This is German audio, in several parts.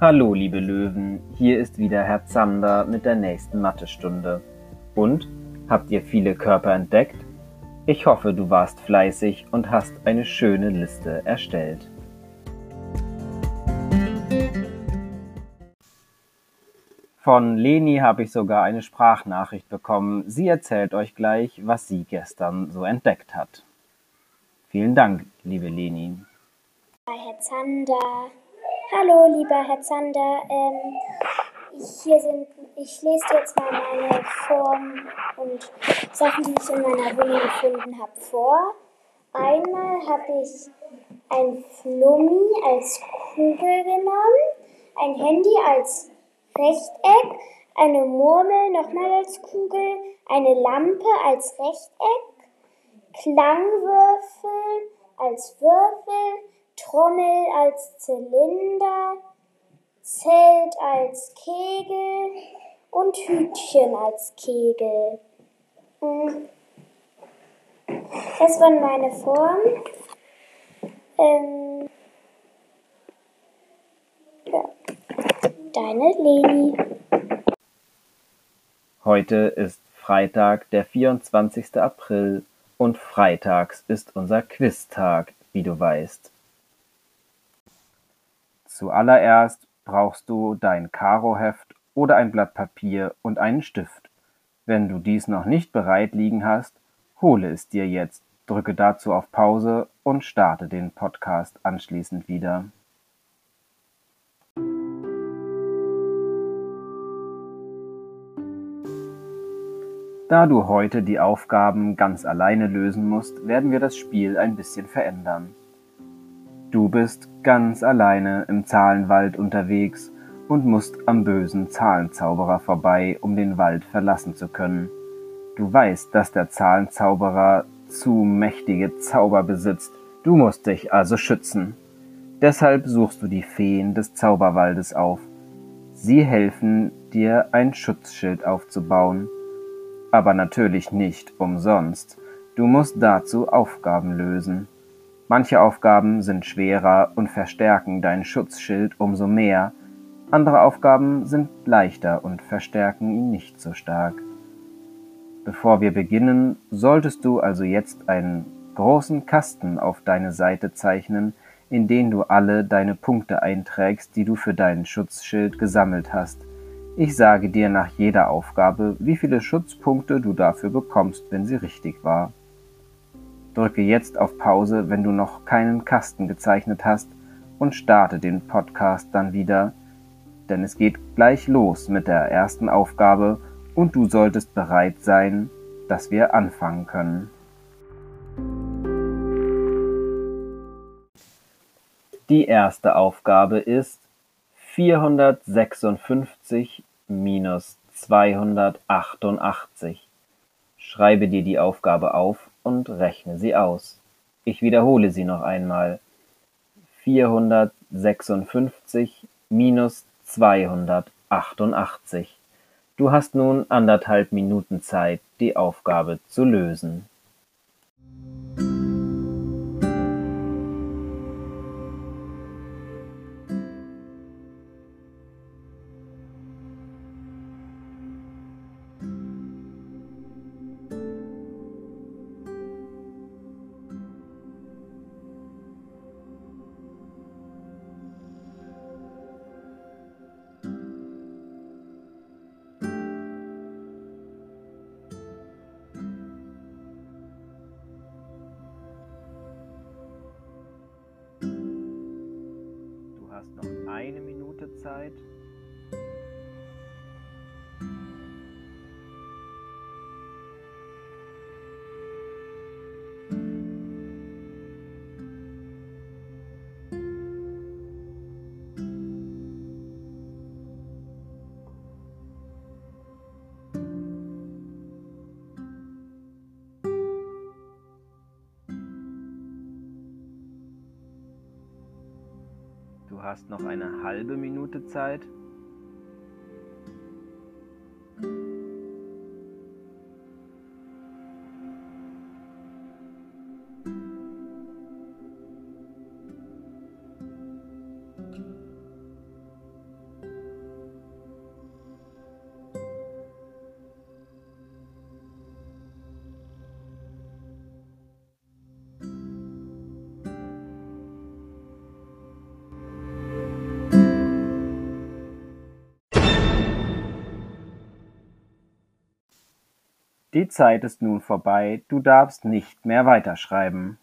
Hallo, liebe Löwen, hier ist wieder Herr Zander mit der nächsten Mathestunde. Und, habt ihr viele Körper entdeckt? Ich hoffe, du warst fleißig und hast eine schöne Liste erstellt. Von Leni habe ich sogar eine Sprachnachricht bekommen. Sie erzählt euch gleich, was sie gestern so entdeckt hat. Vielen Dank, liebe Leni. Herr Zander. Hallo, lieber Herr Zander. Ähm, hier sind, ich lese jetzt mal meine Form und Sachen, die ich in meiner Wohnung gefunden habe, vor. Einmal habe ich ein Flummi als Kugel genommen, ein Handy als Rechteck, eine Murmel nochmal als Kugel, eine Lampe als Rechteck, Klangwürfel als Würfel, Trommel als Zylinder, Zelt als Kegel und Hütchen als Kegel. Hm. Das waren meine Formen. Ähm, ja. Deine Leni. Heute ist Freitag, der 24. April und freitags ist unser Quiztag, wie du weißt. Zuallererst brauchst du dein Karoheft oder ein Blatt Papier und einen Stift. Wenn du dies noch nicht bereit liegen hast, hole es dir jetzt, drücke dazu auf Pause und starte den Podcast anschließend wieder. Da du heute die Aufgaben ganz alleine lösen musst, werden wir das Spiel ein bisschen verändern. Du bist ganz alleine im Zahlenwald unterwegs und musst am bösen Zahlenzauberer vorbei, um den Wald verlassen zu können. Du weißt, dass der Zahlenzauberer zu mächtige Zauber besitzt, du musst dich also schützen. Deshalb suchst du die Feen des Zauberwaldes auf. Sie helfen dir ein Schutzschild aufzubauen. Aber natürlich nicht umsonst. Du musst dazu Aufgaben lösen. Manche Aufgaben sind schwerer und verstärken dein Schutzschild umso mehr, andere Aufgaben sind leichter und verstärken ihn nicht so stark. Bevor wir beginnen, solltest du also jetzt einen großen Kasten auf deine Seite zeichnen, in den du alle deine Punkte einträgst, die du für dein Schutzschild gesammelt hast. Ich sage dir nach jeder Aufgabe, wie viele Schutzpunkte du dafür bekommst, wenn sie richtig war. Drücke jetzt auf Pause, wenn du noch keinen Kasten gezeichnet hast und starte den Podcast dann wieder, denn es geht gleich los mit der ersten Aufgabe und du solltest bereit sein, dass wir anfangen können. Die erste Aufgabe ist 456 minus 288. Schreibe dir die Aufgabe auf und rechne sie aus. Ich wiederhole sie noch einmal. 456 minus 288. Du hast nun anderthalb Minuten Zeit, die Aufgabe zu lösen. Zeit. Hast noch eine halbe Minute Zeit. Die Zeit ist nun vorbei, du darfst nicht mehr weiterschreiben.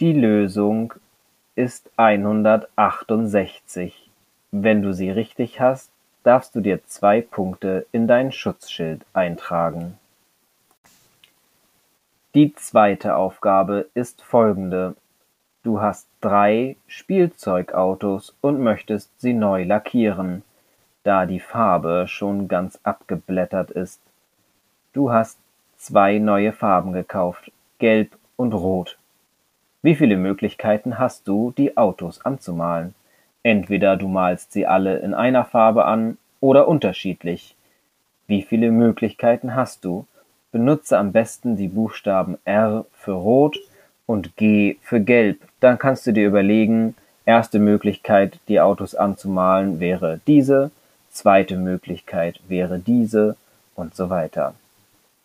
Die Lösung ist 168. Wenn du sie richtig hast, darfst du dir zwei Punkte in dein Schutzschild eintragen. Die zweite Aufgabe ist folgende. Du hast drei Spielzeugautos und möchtest sie neu lackieren, da die Farbe schon ganz abgeblättert ist. Du hast zwei neue Farben gekauft, gelb und rot. Wie viele Möglichkeiten hast du, die Autos anzumalen? Entweder du malst sie alle in einer Farbe an oder unterschiedlich. Wie viele Möglichkeiten hast du? Benutze am besten die Buchstaben R für Rot und G für Gelb. Dann kannst du dir überlegen, erste Möglichkeit, die Autos anzumalen, wäre diese, zweite Möglichkeit wäre diese und so weiter.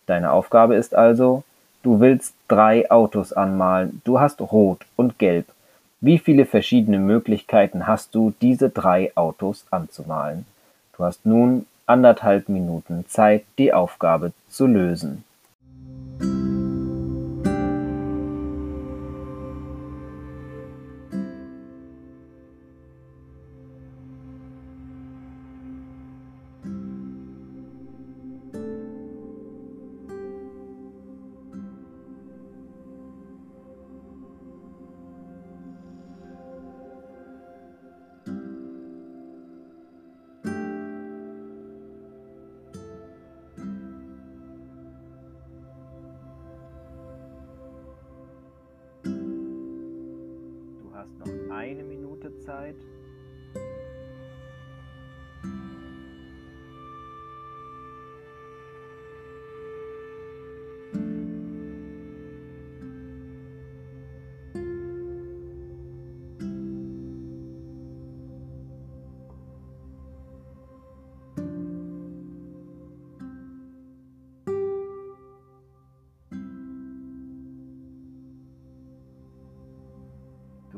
Deine Aufgabe ist also, Du willst drei Autos anmalen, du hast Rot und Gelb. Wie viele verschiedene Möglichkeiten hast du, diese drei Autos anzumalen? Du hast nun anderthalb Minuten Zeit, die Aufgabe zu lösen. Eine Minute Zeit.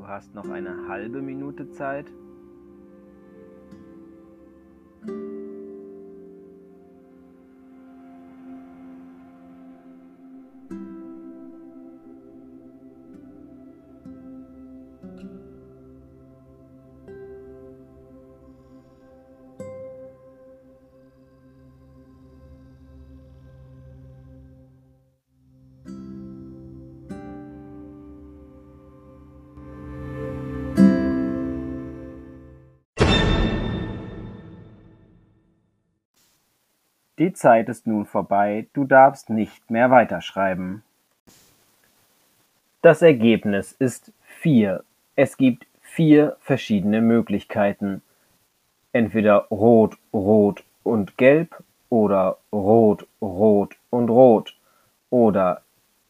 Du hast noch eine halbe Minute Zeit. Die Zeit ist nun vorbei, du darfst nicht mehr weiterschreiben. Das Ergebnis ist vier. Es gibt vier verschiedene Möglichkeiten. Entweder rot, rot und gelb oder rot, rot und rot oder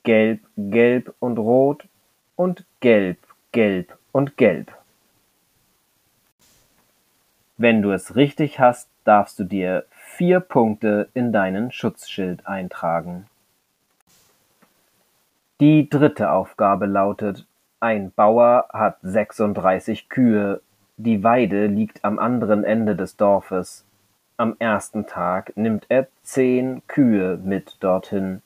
gelb, gelb und rot und gelb, gelb und gelb. Wenn du es richtig hast, darfst du dir vier Punkte in deinen Schutzschild eintragen. Die dritte Aufgabe lautet, ein Bauer hat 36 Kühe, die Weide liegt am anderen Ende des Dorfes. Am ersten Tag nimmt er zehn Kühe mit dorthin.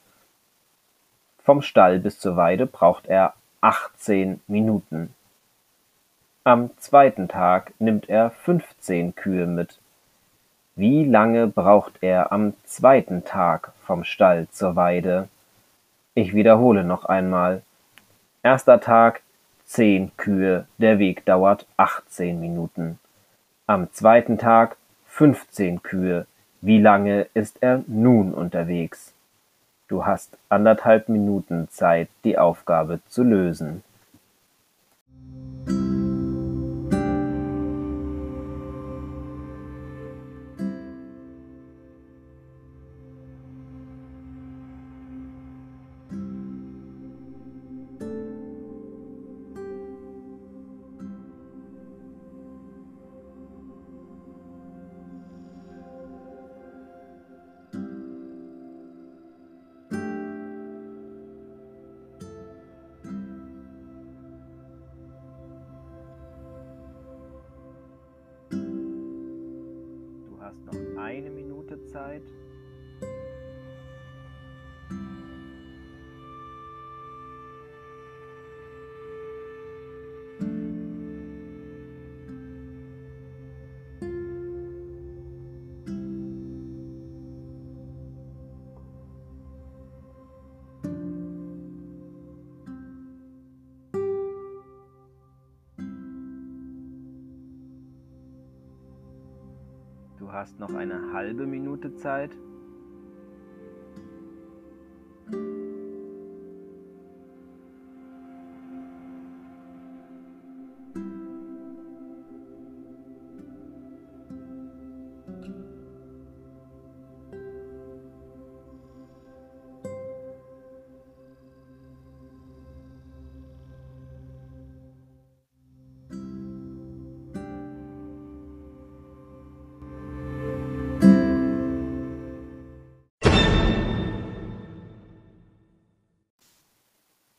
Vom Stall bis zur Weide braucht er 18 Minuten. Am zweiten Tag nimmt er 15 Kühe mit. Wie lange braucht er am zweiten Tag vom Stall zur Weide? Ich wiederhole noch einmal. Erster Tag zehn Kühe, der Weg dauert 18 Minuten. Am zweiten Tag 15 Kühe. Wie lange ist er nun unterwegs? Du hast anderthalb Minuten Zeit, die Aufgabe zu lösen. Hast hast noch eine halbe Minute Zeit.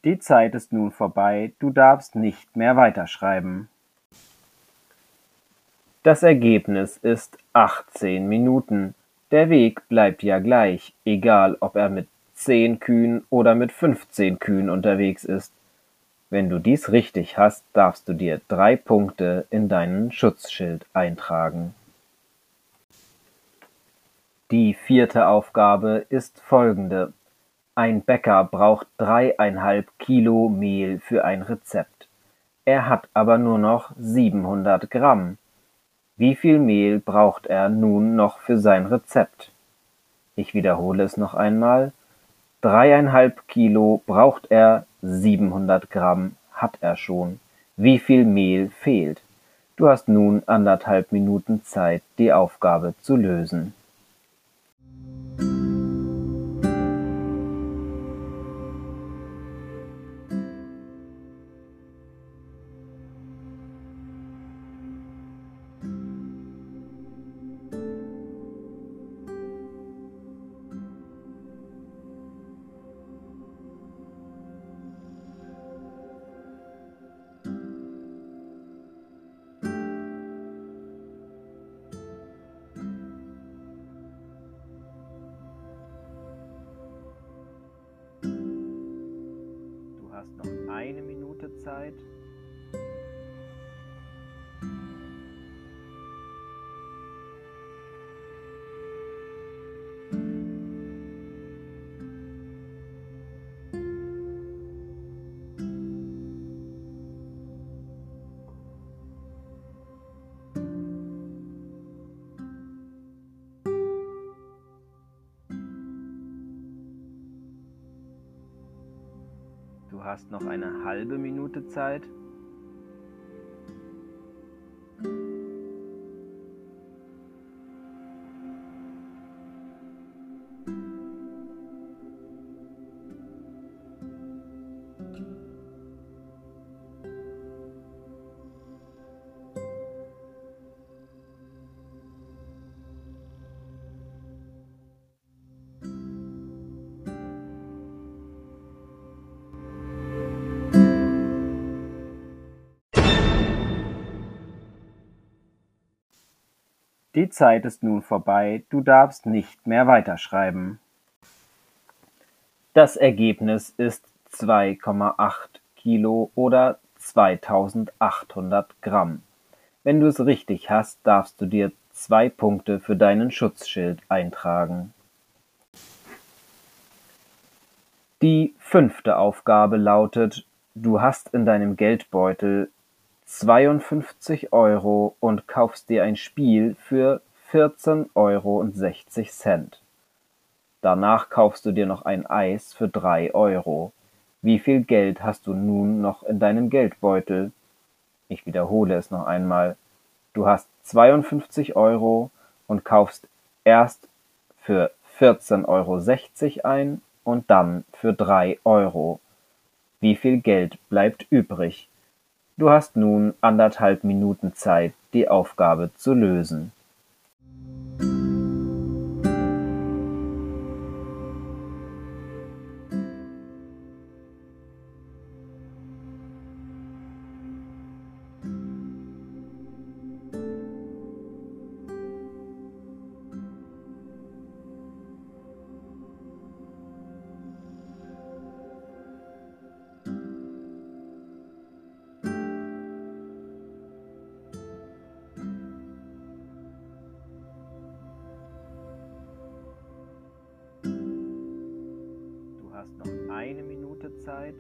Die Zeit ist nun vorbei, du darfst nicht mehr weiterschreiben. Das Ergebnis ist 18 Minuten. Der Weg bleibt ja gleich, egal ob er mit 10 Kühen oder mit 15 Kühen unterwegs ist. Wenn du dies richtig hast, darfst du dir drei Punkte in deinen Schutzschild eintragen. Die vierte Aufgabe ist folgende. Ein Bäcker braucht dreieinhalb Kilo Mehl für ein Rezept. Er hat aber nur noch 700 Gramm. Wie viel Mehl braucht er nun noch für sein Rezept? Ich wiederhole es noch einmal. Dreieinhalb Kilo braucht er, 700 Gramm hat er schon. Wie viel Mehl fehlt? Du hast nun anderthalb Minuten Zeit, die Aufgabe zu lösen. Eine Minute Zeit. Du hast noch eine halbe Minute Zeit. Die Zeit ist nun vorbei, du darfst nicht mehr weiterschreiben. Das Ergebnis ist 2,8 Kilo oder 2800 Gramm. Wenn du es richtig hast, darfst du dir zwei Punkte für deinen Schutzschild eintragen. Die fünfte Aufgabe lautet, du hast in deinem Geldbeutel 52 Euro und kaufst dir ein Spiel für 14,60 Euro. Danach kaufst du dir noch ein Eis für 3 Euro. Wie viel Geld hast du nun noch in deinem Geldbeutel? Ich wiederhole es noch einmal. Du hast 52 Euro und kaufst erst für 14,60 Euro ein und dann für 3 Euro. Wie viel Geld bleibt übrig? Du hast nun anderthalb Minuten Zeit, die Aufgabe zu lösen. Hast noch eine Minute Zeit.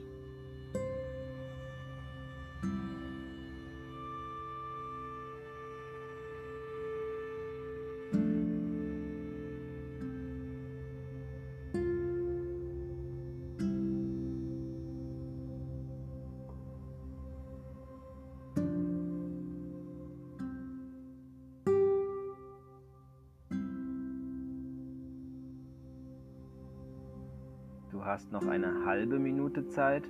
Hast noch eine halbe Minute Zeit.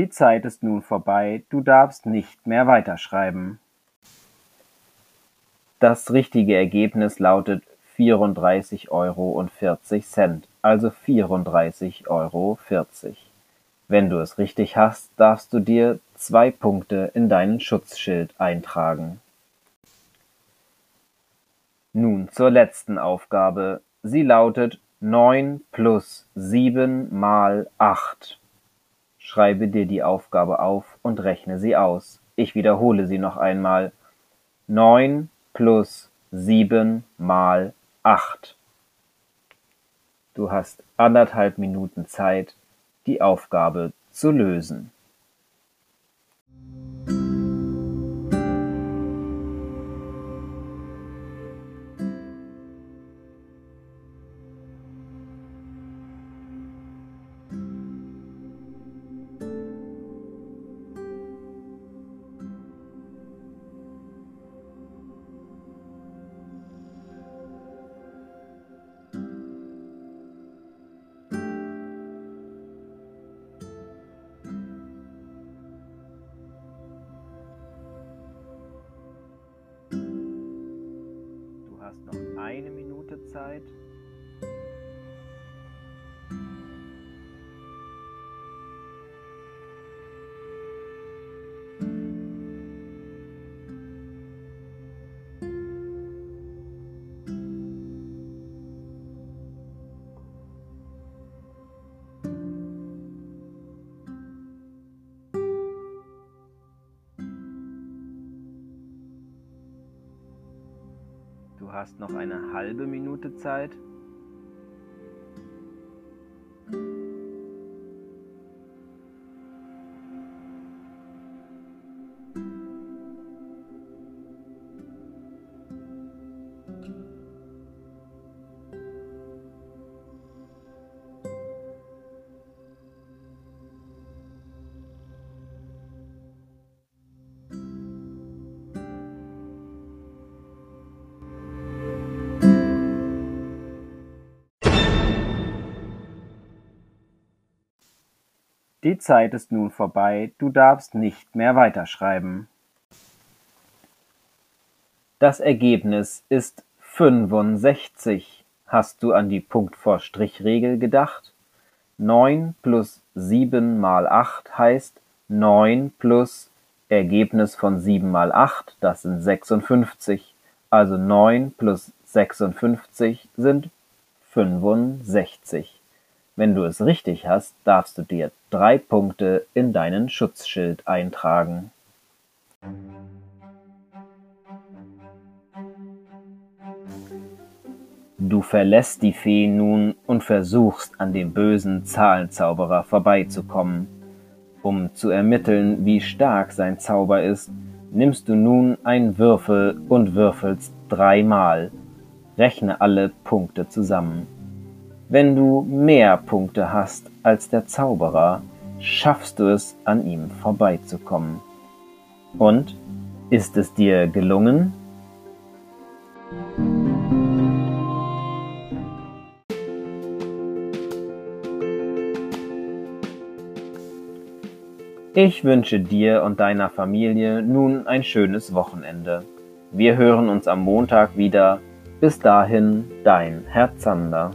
Die Zeit ist nun vorbei, du darfst nicht mehr weiterschreiben. Das richtige Ergebnis lautet 34,40 Euro, also 34,40 Euro. Wenn du es richtig hast, darfst du dir zwei Punkte in deinen Schutzschild eintragen. Nun zur letzten Aufgabe. Sie lautet 9 plus 7 mal 8. Schreibe dir die Aufgabe auf und rechne sie aus. Ich wiederhole sie noch einmal. 9 plus 7 mal 8. Du hast anderthalb Minuten Zeit, die Aufgabe zu lösen. Eine Du hast noch eine halbe Minute Zeit. Die Zeit ist nun vorbei, du darfst nicht mehr weiterschreiben. Das Ergebnis ist 65. Hast du an die Punkt-vor-Strich-Regel gedacht? 9 plus 7 mal 8 heißt 9 plus Ergebnis von 7 mal 8, das sind 56. Also 9 plus 56 sind 65. Wenn du es richtig hast, darfst du dir drei Punkte in deinen Schutzschild eintragen. Du verlässt die Fee nun und versuchst an dem bösen Zahlenzauberer vorbeizukommen. Um zu ermitteln, wie stark sein Zauber ist, nimmst du nun einen Würfel und würfelst dreimal. Rechne alle Punkte zusammen. Wenn du mehr Punkte hast als der Zauberer, schaffst du es, an ihm vorbeizukommen. Und ist es dir gelungen? Ich wünsche dir und deiner Familie nun ein schönes Wochenende. Wir hören uns am Montag wieder. Bis dahin, dein Herr Zander.